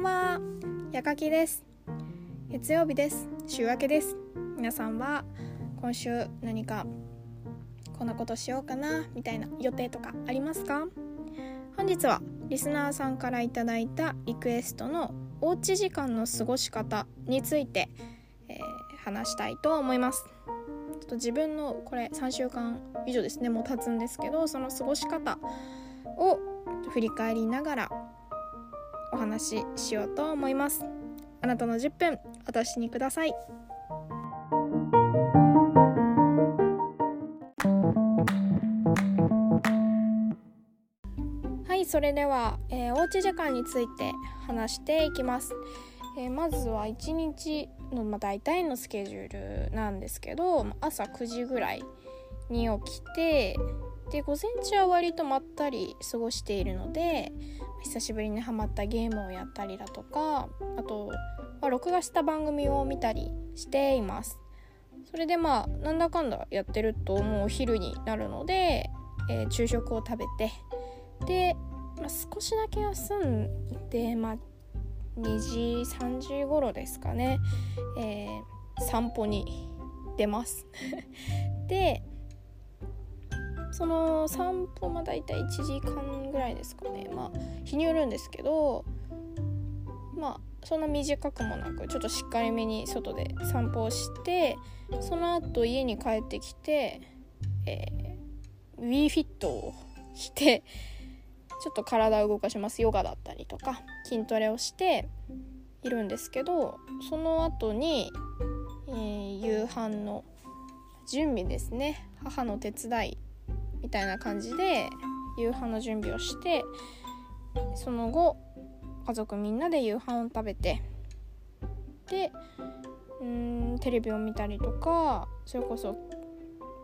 ばんは、やかきです。月曜日です。週明けです。皆さんは今週何かこんなことしようかなみたいな予定とかありますか？本日はリスナーさんからいただいたリクエストのおうち時間の過ごし方について、えー話したいと思います。ちょっと自分のこれ3週間以上ですねもう経つんですけどその過ごし方を振り返りながらお話ししようと思います。あなたの10分私にください。はいそれでは、えーおうち時間について話していきます、えーまずは1日の、まあ、大体のスケジュールなんですけど朝9時ぐらいに起きてで午前中は割とまったり過ごしているので久しぶりにハマったゲームをやったりだとかあと、ま録画した番組を見たりしています。それでまあなんだかんだやってるともうお昼になるので、えー昼食を食べてで、まあ、少しだけ休んで、まあ、2時3時頃ですかね、えー散歩に出ます。でその散歩まあ大体1時間ぐらいですかね。まあ日によるんですけどまあそんな短くもなくちょっとしっかりめに外で散歩をしてその後家に帰ってきて、えー、WeFit をしてちょっと体を動かします。ヨガだったりとか筋トレをしているんですけどその後に、えー夕飯の準備ですね。母の手伝いみたいな感じで夕飯の準備をしてその後家族みんなで夕飯を食べてでうんテレビを見たりとかそれこそ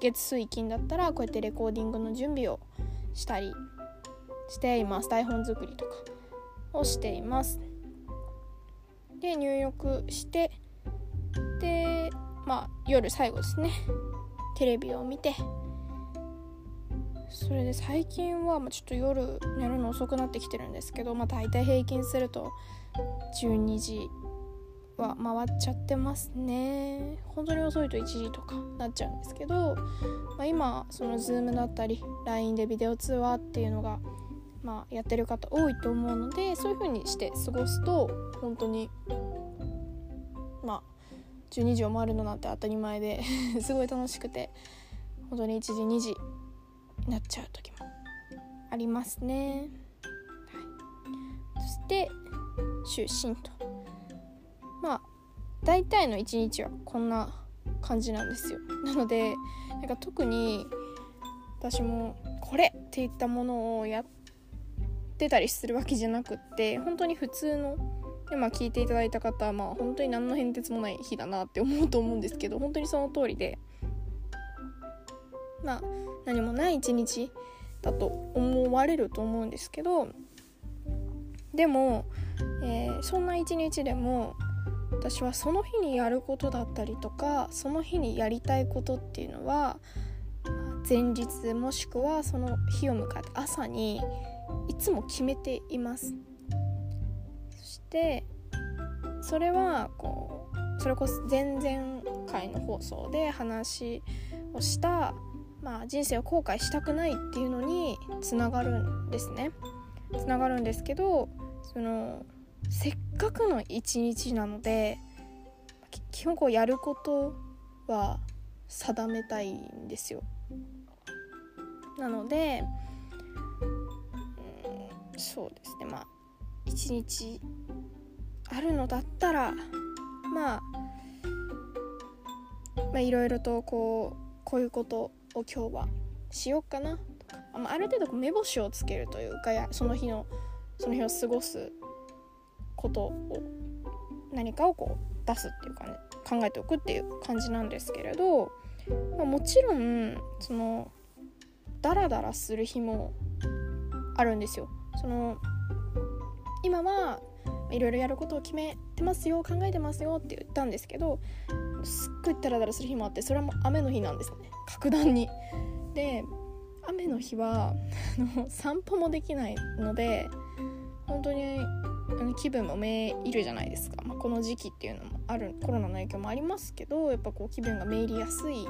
月水金だったらこうやってレコーディングの準備をしたりしています。台本作りとかをしています。で入浴してでまあ夜最後ですね。テレビを見てそれで最近はまあちょっと夜寝るの遅くなってきてるんですけどまあ大体平均すると12時は回っちゃってますね。本当に遅いと1時とかなっちゃうんですけど、まあ、今その Zoom だったり LINE でビデオ通話っていうのが、まあ、やってる方多いと思うのでそういう風にして過ごすと本当にまあ12時を回るのなんて当たり前で すごい楽しくて本当に1時2時なっちゃう時も。ありますね、はい、そして就寝と。まあ大体の一日はこんな感じなんですよ。なのでなんか特に私もこれっていったものをやってたりするわけじゃなくって本当に普通のでまあ聞いていただいた方はまあ本当に何の変哲もない日だなって思うと思うんですけど本当にその通りでま何もない一日だと思われると思うんですけどでも、えーそんな一日でも私はその日にやることだったりとかその日にやりたいことっていうのは前日もしくはその日を迎えた朝にいつも決めています。そしてそれはこうそれこそ前々回の放送で話をした、まあ、人生を後悔したくないっていうのにつながるんですね。つながるんですけどそのせっかくの一日なので基本こうやることは定めたいんですよ。なのでうんそうですね。まあ一日あるのだったらまあまあいろいろとこうこういうことを今日はしようかなとかああある程度こう目星をつけるというかやその日のその日を過ごすことを何かをこう出すっていうか、ね、考えておくっていう感じなんですけれど、まあ、もちろんそのダラダラする日もあるんですよ。その今はいろいろやることを決めてますよ考えてますよって言ったんですけどすっごいダラダラする日もあってそれはもう雨の日なんですね格段に。で雨の日はあの散歩もできないので本当に気分もめいるじゃないですか、まあ、この時期っていうのもあるコロナの影響もありますけどやっぱこう気分がめいりやすい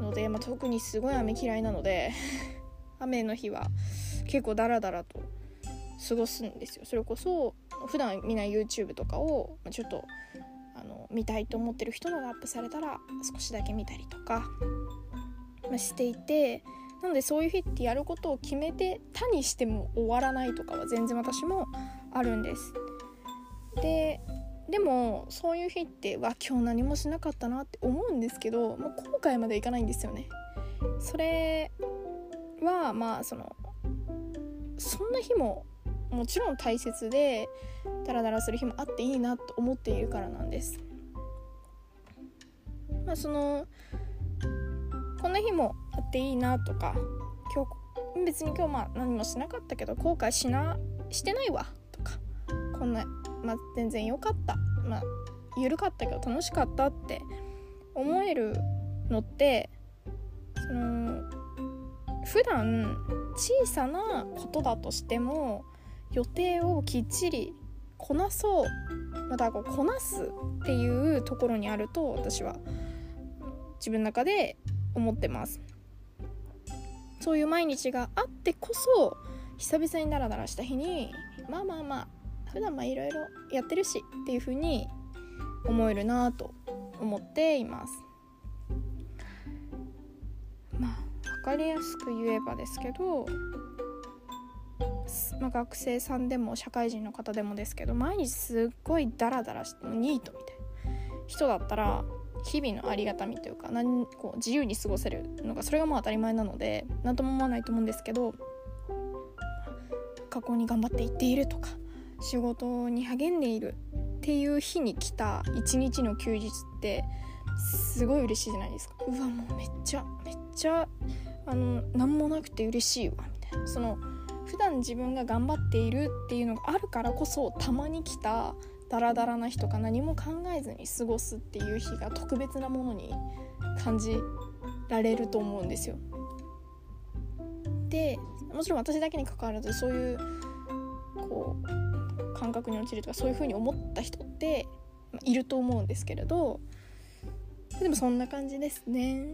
ので、まあ、特にすごい雨嫌いなので 雨の日は結構ダラダラと過ごすんですよそれこそ普段見ない YouTube とかをちょっとあの見たいと思ってる人のがアップされたら少しだけ見たりとか、ま、していてなのでそういう日ってやることを決めて他にしても終わらないとかは全然私もあるんです。ででもそういう日ってわ今日何もしなかったなって思うんですけどもう後悔までいかないんですよね。それはまあそのそんな日ももちろん大切でダラダラする日もあっていいなと思っているからなんです。まあ、そのこんな日もあっていいなとか今日別に今日まあ何もしなかったけど後悔しなしてないわとかこんな、まあ、全然良かったまあ緩かったけど楽しかったって思えるのってその普段小さなことだとしても予定をきっちりこなそうまたこうこなすっていうところにあると私は自分の中で思ってます。そういう毎日があってこそ久々にダラダラした日にまあまあまあ普段まあいろいろやってるしっていう風に思えるなと思っています。まあ分かりやすく言えばですけどまあ、学生さんでも社会人の方でもですけど毎日すっごいダラダラしてニートみたいな。人だったら日々のありがたみというか何こう自由に過ごせるのがそれがまあ当たり前なので何とも思わないと思うんですけど過去に頑張っていっているとか仕事に励んでいるっていう日に来た一日の休日ってすごい嬉しいじゃないですか。うわもうめっちゃめっちゃあの何もなくて嬉しいわみたいな。その普段自分が頑張っているっていうのがあるからこそたまに来たダラダラな日とか何も考えずに過ごすっていう日が特別なものに感じられると思うんですよ。でもちろん私だけに関わらずそういうこう感覚に陥るとかそういう風に思った人っていると思うんですけれどでもそんな感じですね。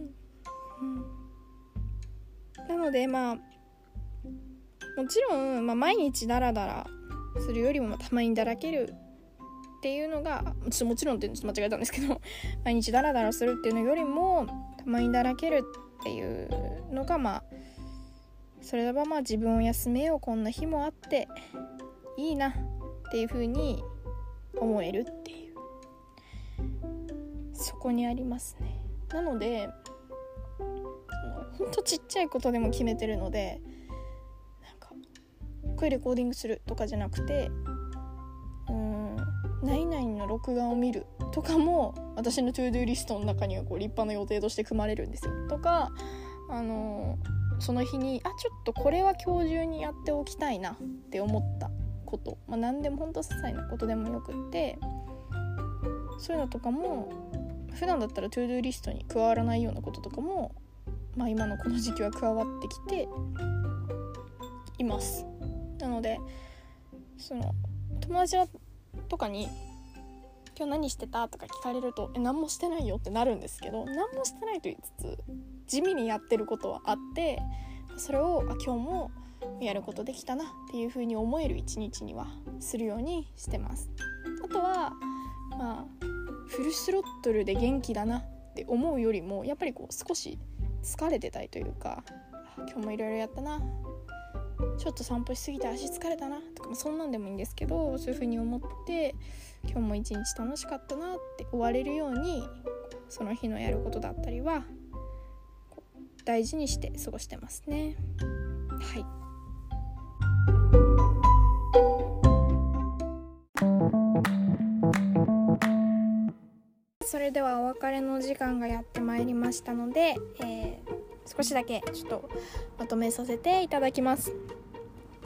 うん、なのでまあもちろん、まあ、毎日ダラダラするよりもたまにだらけるっていうのがちょっともちろんってちょっと間違えたんですけど 毎日ダラダラするっていうのよりもたまにだらけるっていうのがまあそれはまあ自分を休めようこんな日もあっていいなっていう風に思えるっていうそこにありますね。なのでほんとちっちゃいことでも決めてるのでくレコーディングするとかじゃなくてうん何々の録画を見るとかも私の to do リストの中にはこう立派な予定として組まれるんですよ。とかあのその日にあちょっとこれは今日中にやっておきたいなって思ったこと、まあ、何でもほんと些細なことでもよくってそういうのとかも普段だったら to do リストに加わらないようなこととかも、まあ、今のこの時期は加わってきています。なのでその友達とかに「今日何してた?」とか聞かれると「え何もしてないよ」ってなるんですけど何もしてないと言いつつ地味にやってることはあってそれをあ今日もやることできたなっていう風に思える一日にはするようにしてます。あとはまあフルスロットルで元気だなって思うよりもやっぱりこう少し疲れてたいというか今日もいろいろやったなちょっと散歩しすぎて足疲れたなとかそんなんでもいいんですけどそういう風に思って今日も一日楽しかったなって終われるようにその日のやることだったりは大事にして過ごしてますね。はい。それではお別れの時間がやってまいりましたので、えー少しだけちょっとまとめさせていただきます。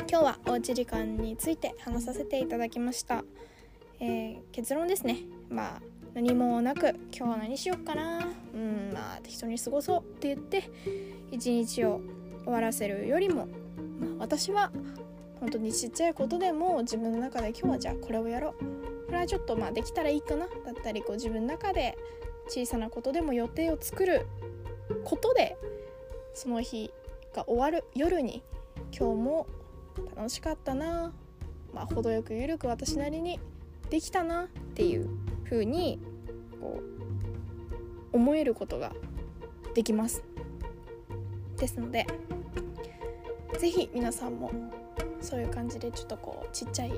今日はおうち時間について話させていただきました、えー、結論ですね。まあ何もなく今日は何しよっかな。うんまあ適当に過ごそうって言って一日を終わらせるよりも、まあ、私は本当にちっちゃいことでも自分の中で今日はじゃあこれをやろう。これはちょっとまあできたらいいかな。だったりこう自分の中で小さなことでも予定を作ることでその日が終わる夜に今日も楽しかったな。まあ程よく緩く私なりにできたなっていう風にこう思えることができます。ですので是非皆さんもそういう感じでちょっとこうちっちゃい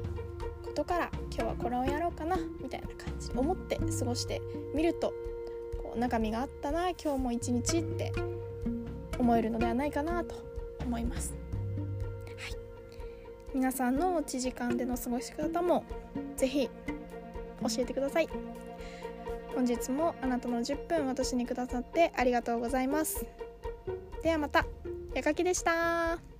ことから今日はこれをやろうかなみたいな感じ思って過ごしてみるとこう中身があったな今日も一日って思えるのではないかなと思います。はい、皆さんのおうち時間での過ごし方も是非教えてください。本日もあなたの10分私にくださってありがとうございます。ではまた、やかきでした